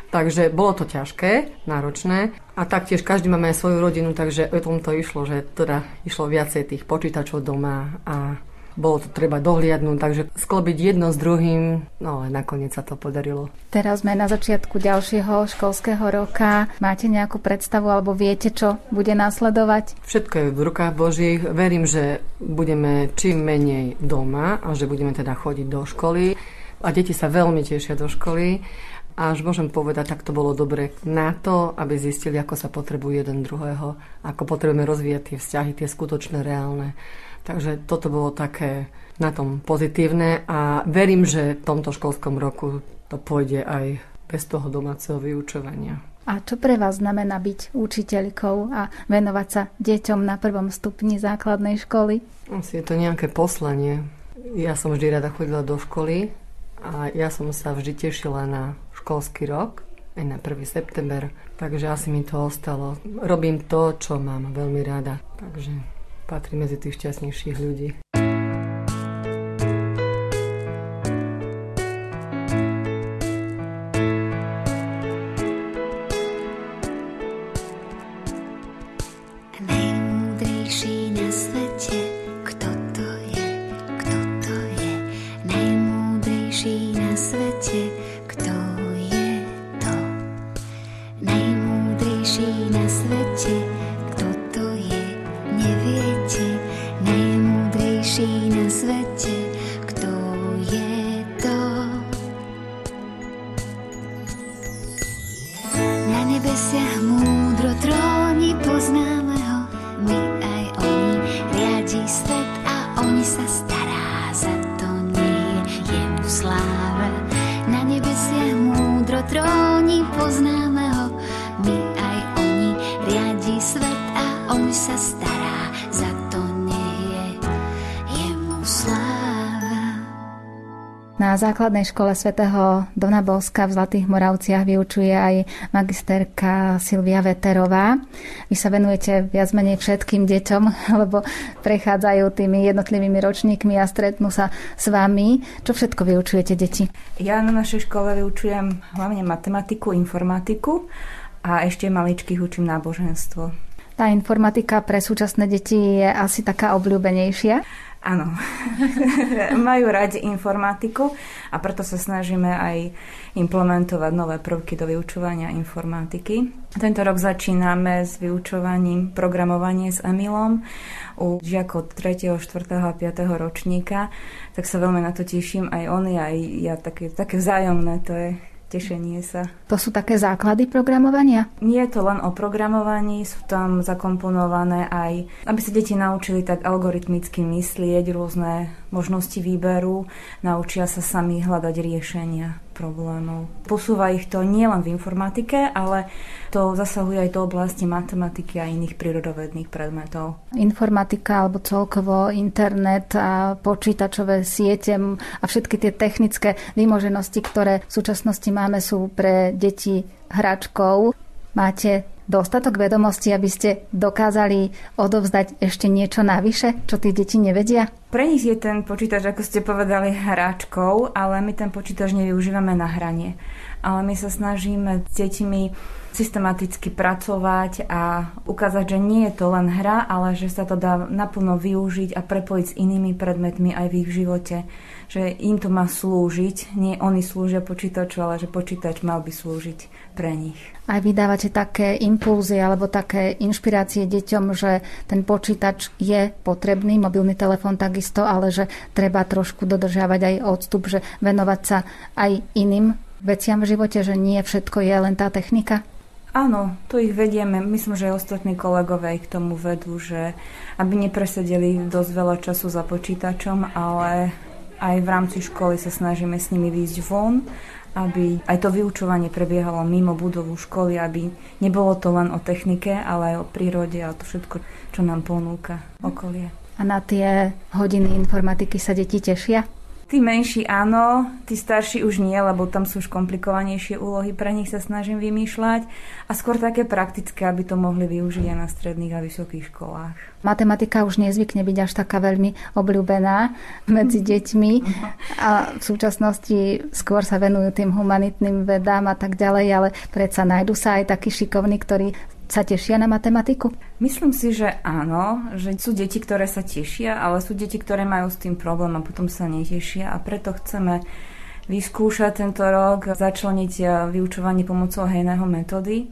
Takže bolo to ťažké, náročné a taktiež každý máme aj svoju rodinu, takže o tom to išlo, že teda išlo viacej tých počítačov doma a bolo to treba dohliadnúť, takže sklobiť jedno s druhým, no ale nakoniec sa to podarilo. Teraz sme na začiatku ďalšieho školského roka. Máte nejakú predstavu alebo viete, čo bude následovať? Všetko je v rukách Božích. Verím, že budeme čím menej doma a že budeme teda chodiť do školy. A deti sa veľmi tešia do školy a až môžem povedať, tak to bolo dobre na to, aby zistili, ako sa potrebujú jeden druhého, ako potrebujeme rozvíjať tie vzťahy, tie skutočné, reálne. Takže toto bolo také na tom pozitívne a verím, že v tomto školskom roku to pôjde aj bez toho domáceho vyučovania. A čo pre vás znamená byť učiteľkou a venovať sa deťom na prvom stupni základnej školy? Asi je to nejaké poslanie. Ja som vždy rada chodila do školy a ja som sa vždy tešila na školský rok, aj na 1. september, takže asi mi to ostalo. Robím to, čo mám veľmi rada, takže patrí medzi tých šťastnejších ľudí. Na základnej škole svätého Dona Boska v Zlatých Moravciach vyučuje aj magisterka Silvia Veterová. Vy sa venujete viac menej všetkým deťom, lebo prechádzajú tými jednotlivými ročníkmi a stretnú sa s vami. Čo všetko vyučujete deti? Ja na našej škole vyučujem hlavne matematiku, informatiku a ešte maličkých učím náboženstvo. Tá informatika pre súčasné deti je asi taká obľúbenejšia? Áno, majú radi informatiku a preto sa snažíme aj implementovať nové prvky do vyučovania informatiky. Tento rok začíname s vyučovaním programovanie s Emilom u žiakov 3., 4. a 5. ročníka, tak sa veľmi na to teším aj oni, aj ja také, také vzájomné to je tešenie sa. To sú také základy programovania? Nie je to len o programovaní, sú tam zakomponované aj, aby sa deti naučili tak algoritmicky myslieť, rôzne možnosti výberu, naučia sa sami hľadať riešenia problémov. Posúva ich to nielen v informatike, ale to zasahuje aj do oblasti matematiky a iných prírodovedných predmetov. Informatika alebo celkovo internet a počítačové siete a všetky tie technické vymoženosti, ktoré v súčasnosti máme, sú pre deti hračkou. Máte dostatok vedomostí, aby ste dokázali odovzdať ešte niečo navyše, čo tí deti nevedia? Pre nich je ten počítač, ako ste povedali, hráčkou, ale my ten počítač nevyužívame na hranie. Ale my sa snažíme s deťmi systematicky pracovať a ukázať, že nie je to len hra, ale že sa to dá naplno využiť a prepojiť s inými predmetmi aj v ich živote. Že im to má slúžiť, nie oni slúžia počítaču, ale že počítač mal by slúžiť pre nich. Aj vydávate také impulzy alebo také inšpirácie deťom, že ten počítač je potrebný, mobilný telefón takisto, ale že treba trošku dodržiavať aj odstup, že venovať sa aj iným veciam v živote, že nie všetko je len tá technika? Áno, to ich vedieme. Myslím, že aj ostatní kolegovia ich k tomu vedú, že aby nepresedeli dosť veľa času za počítačom, ale aj v rámci školy sa snažíme s nimi výjsť von aby aj to vyučovanie prebiehalo mimo budovu školy, aby nebolo to len o technike, ale aj o prírode a to všetko, čo nám ponúka okolie. A na tie hodiny informatiky sa deti tešia? Tí menší áno, tí starší už nie, lebo tam sú už komplikovanejšie úlohy, pre nich sa snažím vymýšľať. A skôr také praktické, aby to mohli využiť aj na stredných a vysokých školách. Matematika už nezvykne byť až taká veľmi obľúbená medzi deťmi. A v súčasnosti skôr sa venujú tým humanitným vedám a tak ďalej, ale predsa nájdu sa aj takí šikovní, ktorí sa tešia na matematiku? Myslím si, že áno, že sú deti, ktoré sa tešia, ale sú deti, ktoré majú s tým problém a potom sa netešia a preto chceme vyskúšať tento rok, začleniť eh, vyučovanie pomocou hejného metódy,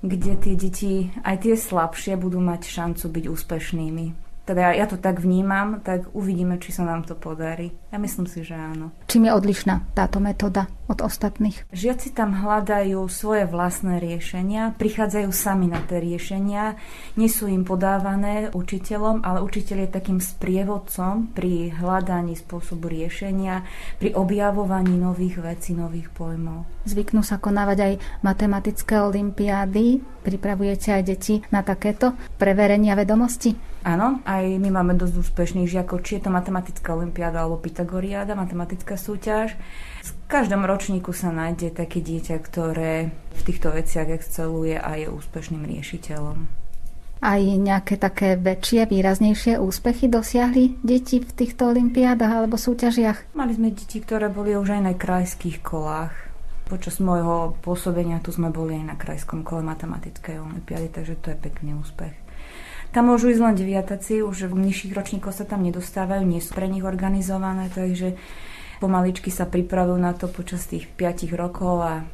kde tie deti, aj tie slabšie, budú mať šancu byť úspešnými teda ja to tak vnímam, tak uvidíme, či sa nám to podarí. Ja myslím si, že áno. Čím je odlišná táto metóda od ostatných? Žiaci tam hľadajú svoje vlastné riešenia, prichádzajú sami na tie riešenia, nie sú im podávané učiteľom, ale učiteľ je takým sprievodcom pri hľadaní spôsobu riešenia, pri objavovaní nových vecí, nových pojmov. Zvyknú sa konávať aj matematické olimpiády. Pripravujete aj deti na takéto preverenia vedomosti? Áno, aj my máme dosť úspešných žiakov, či je to matematická olimpiáda alebo Pythagoriáda, matematická súťaž. V každom ročníku sa nájde také dieťa, ktoré v týchto veciach exceluje a je úspešným riešiteľom. aj nejaké také väčšie, výraznejšie úspechy dosiahli deti v týchto olimpiádach alebo súťažiach? Mali sme deti, ktoré boli už aj na krajských kolách. Počas môjho pôsobenia tu sme boli aj na krajskom kole matematickej olimpiády, takže to je pekný úspech. Tam môžu ísť len deviataci, už v nižších ročníkoch sa tam nedostávajú, nie sú pre nich organizované, takže pomaličky sa pripravujú na to počas tých 5 rokov a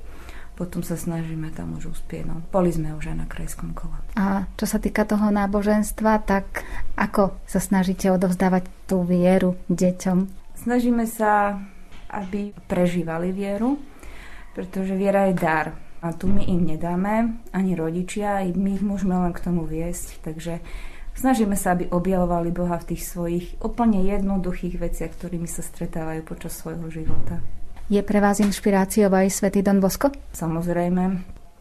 potom sa snažíme tam už uspieť. No, boli sme už aj na krajskom kole. A čo sa týka toho náboženstva, tak ako sa snažíte odovzdávať tú vieru deťom? Snažíme sa, aby prežívali vieru, pretože viera je dar. A tu my im nedáme, ani rodičia, my ich môžeme len k tomu viesť. Takže snažíme sa, aby objavovali Boha v tých svojich úplne jednoduchých veciach, ktorými sa stretávajú počas svojho života. Je pre vás inšpiráciou aj Svetý Don Bosko? Samozrejme.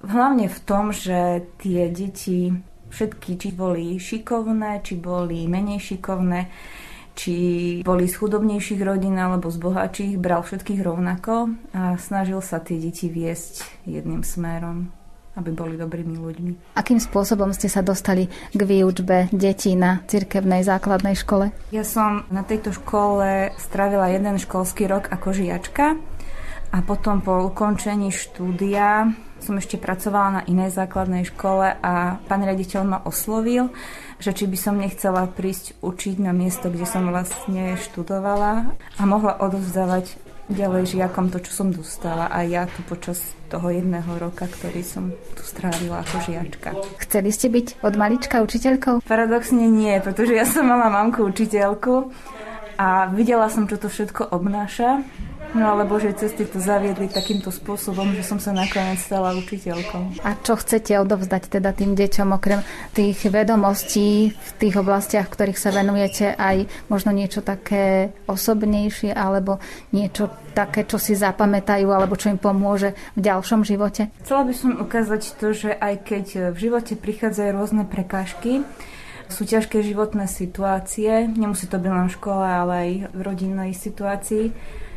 Hlavne v tom, že tie deti všetky, či boli šikovné, či boli menej šikovné, či boli z chudobnejších rodín alebo z bohatších, bral všetkých rovnako a snažil sa tie deti viesť jedným smerom aby boli dobrými ľuďmi. Akým spôsobom ste sa dostali k výučbe detí na cirkevnej základnej škole? Ja som na tejto škole strávila jeden školský rok ako žiačka a potom po ukončení štúdia som ešte pracovala na inej základnej škole a pán riaditeľ ma oslovil, že či by som nechcela prísť učiť na miesto, kde som vlastne študovala a mohla odovzdávať ďalej žiakom to, čo som dostala a ja tu počas toho jedného roka, ktorý som tu strávila ako žiačka. Chceli ste byť od malička učiteľkou? Paradoxne nie, pretože ja som mala mamku učiteľku a videla som, čo to všetko obnáša No alebo že cesty to zaviedli takýmto spôsobom, že som sa nakoniec stala učiteľkou. A čo chcete odovzdať teda tým deťom, okrem tých vedomostí v tých oblastiach, v ktorých sa venujete, aj možno niečo také osobnejšie, alebo niečo také, čo si zapamätajú, alebo čo im pomôže v ďalšom živote? Chcela by som ukázať to, že aj keď v živote prichádzajú rôzne prekážky, sú ťažké životné situácie, nemusí to byť len škole, ale aj v rodinnej situácii,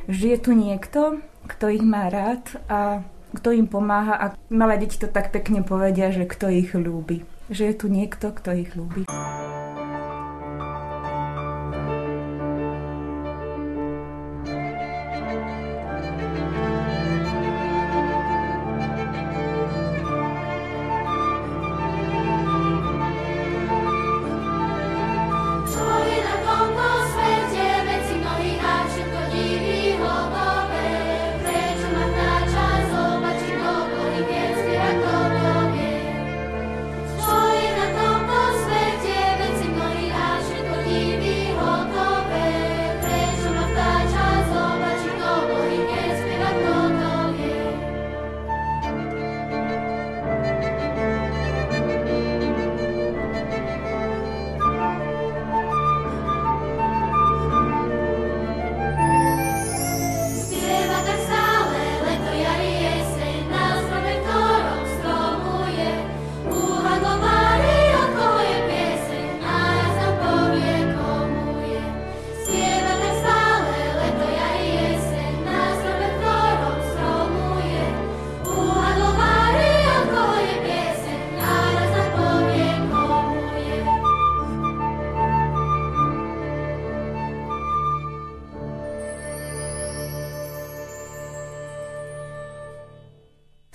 že je tu niekto, kto ich má rád a kto im pomáha a malé deti to tak pekne povedia, že kto ich ľúbi. Že je tu niekto, kto ich ľúbi.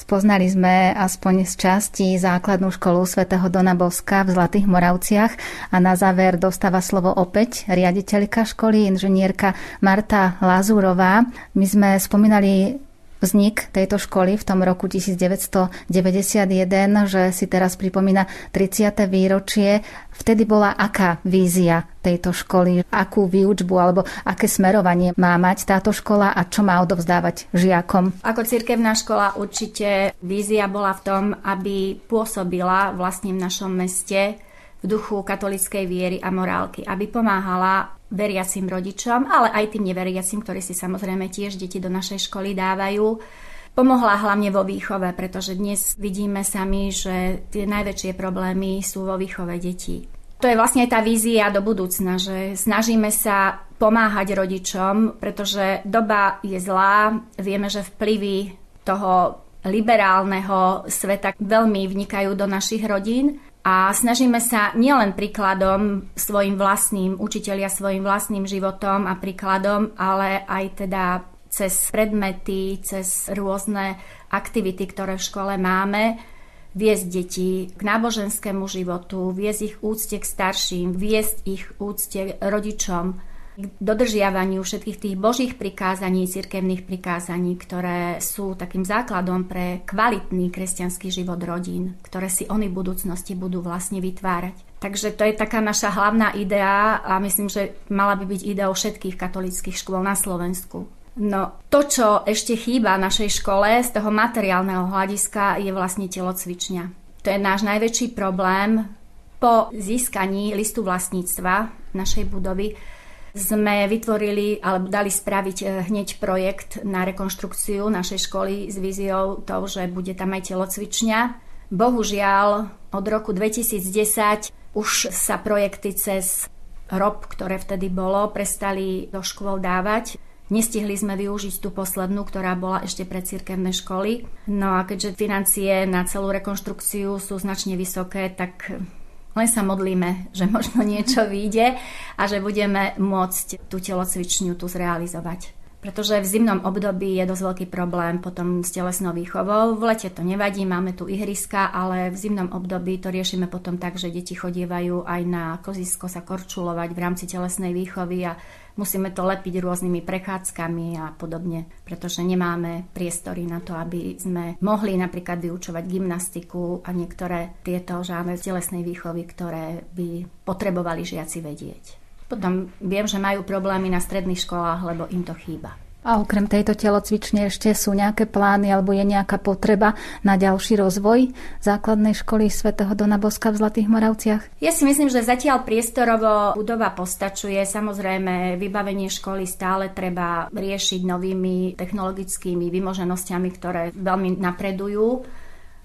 Spoznali sme aspoň z časti základnú školu svätého Dona Boska v Zlatých Moravciach a na záver dostáva slovo opäť riaditeľka školy, inžinierka Marta Lazurová. My sme spomínali vznik tejto školy v tom roku 1991, že si teraz pripomína 30. výročie. Vtedy bola aká vízia tejto školy, akú výučbu alebo aké smerovanie má mať táto škola a čo má odovzdávať žiakom? Ako cirkevná škola určite vízia bola v tom, aby pôsobila vlastne v našom meste duchu katolickej viery a morálky, aby pomáhala veriacim rodičom, ale aj tým neveriacim, ktorí si samozrejme tiež deti do našej školy dávajú. Pomohla hlavne vo výchove, pretože dnes vidíme sami, že tie najväčšie problémy sú vo výchove detí. To je vlastne tá vízia do budúcna, že snažíme sa pomáhať rodičom, pretože doba je zlá, vieme, že vplyvy toho liberálneho sveta veľmi vnikajú do našich rodín A snažíme sa nielen príkladom svojim vlastným, učitelia svojim vlastným životom a príkladom, ale aj teda cez predmety, cez rôzne aktivity, ktoré v škole máme, viesť deti k náboženskému životu, viesť ich úcte k starším, viesť ich úcte rodičom, k dodržiavaniu všetkých tých božích prikázaní, cirkevných prikázaní, ktoré sú takým základom pre kvalitný kresťanský život rodín, ktoré si oni v budúcnosti budú vlastne vytvárať. Takže to je taká naša hlavná idea a myslím, že mala by byť ideou všetkých katolických škôl na Slovensku. No, to, čo ešte chýba našej škole z toho materiálneho hľadiska, je vlastne telocvičňa. To je náš najväčší problém. Po získaní listu vlastníctva našej budovy sme vytvorili alebo dali spraviť eh, hneď projekt na rekonštrukciu našej školy s víziou toho, že bude tam aj telocvičňa. Bohužiaľ, od roku 2010 už sa projekty cez ROB, ktoré vtedy bolo, prestali do škôl dávať. Nestihli sme využiť tú poslednú, ktorá bola ešte pre cirkevné školy. No a keďže financie na celú rekonštrukciu sú značne vysoké, tak len sa modlíme, že možno niečo vyjde a že budeme môcť tú telocvičňu tu zrealizovať. Pretože v zimnom období je dosť veľký problém potom s telesnou výchovou. V lete to nevadí, máme tu ihriska, ale v zimnom období to riešime potom tak, že deti chodievajú aj na kozisko sa korčulovať v rámci telesnej výchovy a musíme to lepiť rôznymi prechádzkami a podobne, pretože nemáme priestory na to, aby sme mohli napríklad vyučovať gymnastiku a niektoré tieto žáne telesnej výchovy, ktoré by potrebovali žiaci vedieť. Potom viem, že majú problémy na stredných školách, lebo im to chýba. A okrem tejto telocvične ešte sú nejaké plány alebo je nejaká potreba na ďalší rozvoj základnej školy svätého Dona Boska v Zlatých Moravciach? Ja si myslím, že zatiaľ priestorovo budova postačuje. Samozrejme, vybavenie školy stále treba riešiť novými technologickými vymoženosťami, ktoré veľmi napredujú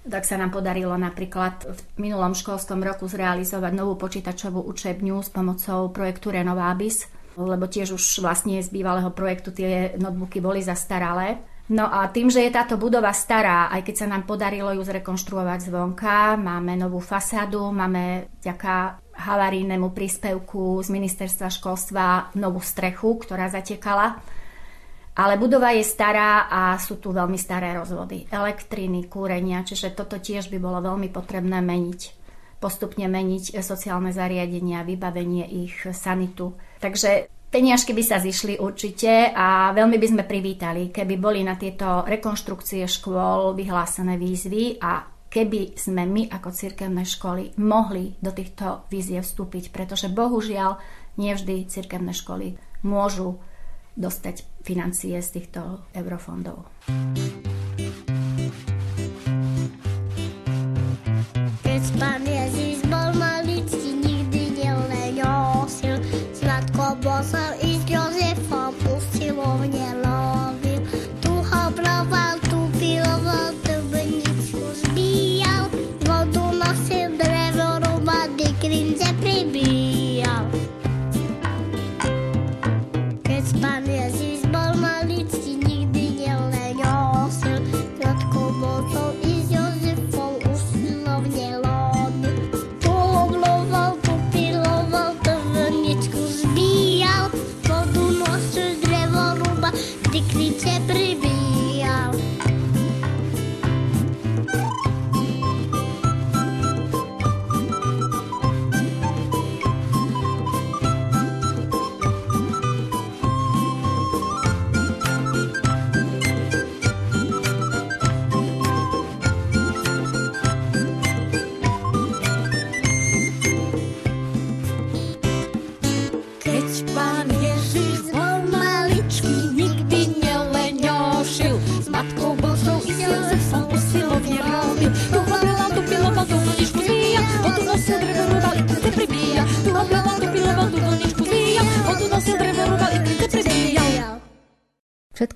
tak sa nám podarilo napríklad v minulom školskom roku zrealizovať novú počítačovú učebňu s pomocou projektu Renovabis, lebo tiež už vlastne z bývalého projektu tie notebooky boli zastaralé. No a tým, že je táto budova stará, aj keď sa nám podarilo ju zrekonštruovať zvonka, máme novú fasádu, máme vďaka havarijnému príspevku z ministerstva školstva novú strechu, ktorá zatekala. Ale budova je stará a sú tu veľmi staré rozvody. Elektriny, kúrenia, čiže toto tiež by bolo veľmi potrebné meniť. Postupne meniť sociálne zariadenia, vybavenie ich, sanitu. Takže peniažky by sa zišli určite a veľmi by sme privítali, keby boli na tieto rekonštrukcie škôl vyhlásené výzvy a keby sme my ako cirkevné školy mohli do týchto víziev vstúpiť, pretože bohužiaľ nevždy cirkevné školy môžu dostať financie z týchto eurofondov.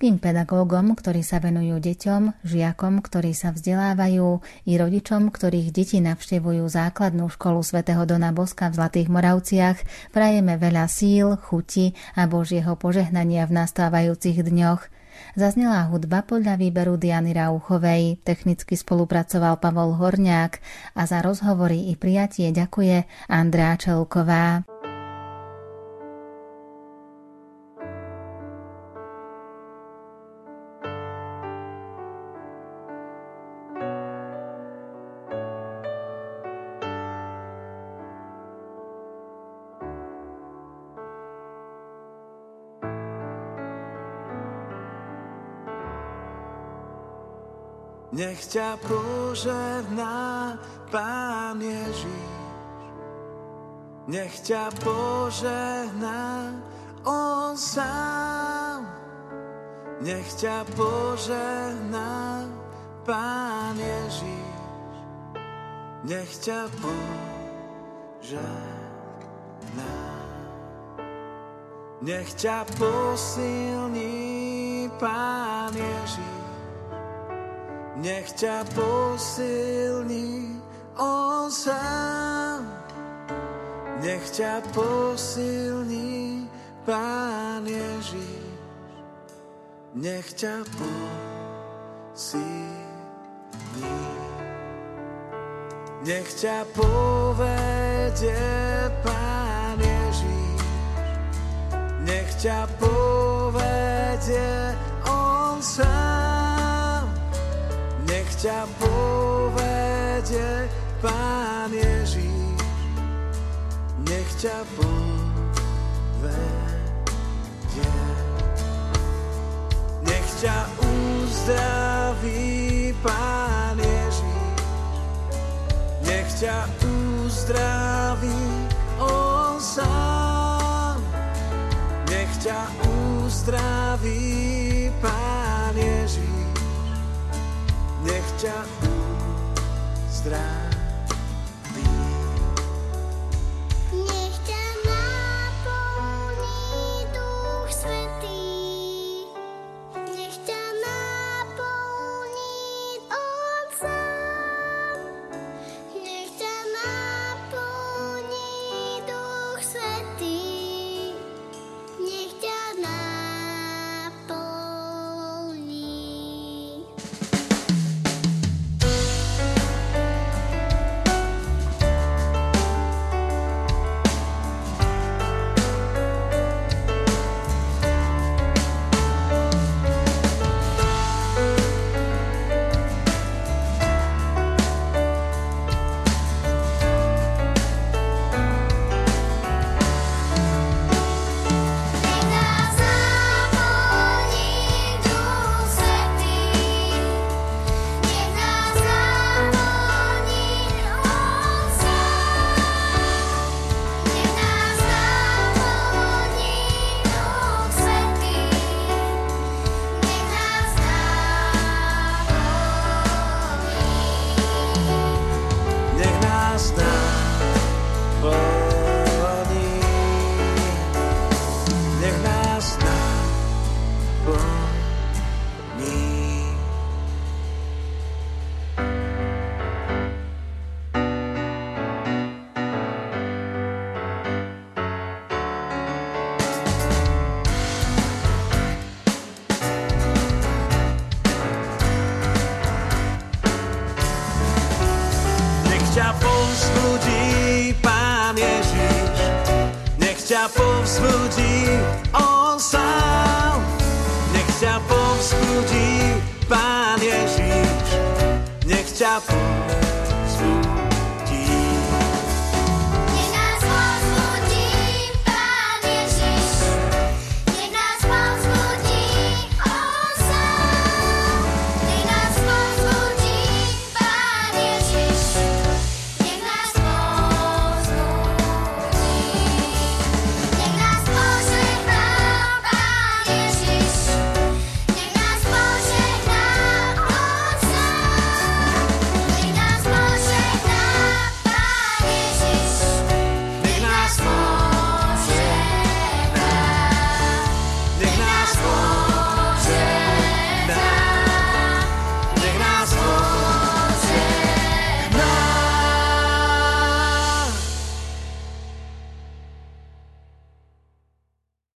Všetkým pedagógom, ktorí sa venujú deťom, žiakom, ktorí sa vzdelávajú, i rodičom, ktorých deti navštevujú základnú školu svätého Dona Boska v Zlatých Moravciach, prajeme veľa síl, chuti a Božieho požehnania v nastávajúcich dňoch. Zaznela hudba podľa výberu Diany Rauchovej, technicky spolupracoval Pavol Horňák a za rozhovory i prijatie ďakuje Andrá Čelková. Nech ťa požehná Pán Ježiš. Nech ťa požehná On sám. Nech ťa požehná Pán Ježiš. Nech ťa požehná. Nech ťa posilní Pán Ježiš nech ťa posilní On sám. Nech ťa posilní Pán Ježiš. Nech ťa posilní. Nech ťa povedie Pán Ježiš. Nech ťa povedie ťa povedie Pán Ježíš, nech ťa povedie. Nech ťa uzdraví Pán Ježíš, nech ťa uzdraví On sám, nech ťa uzdraví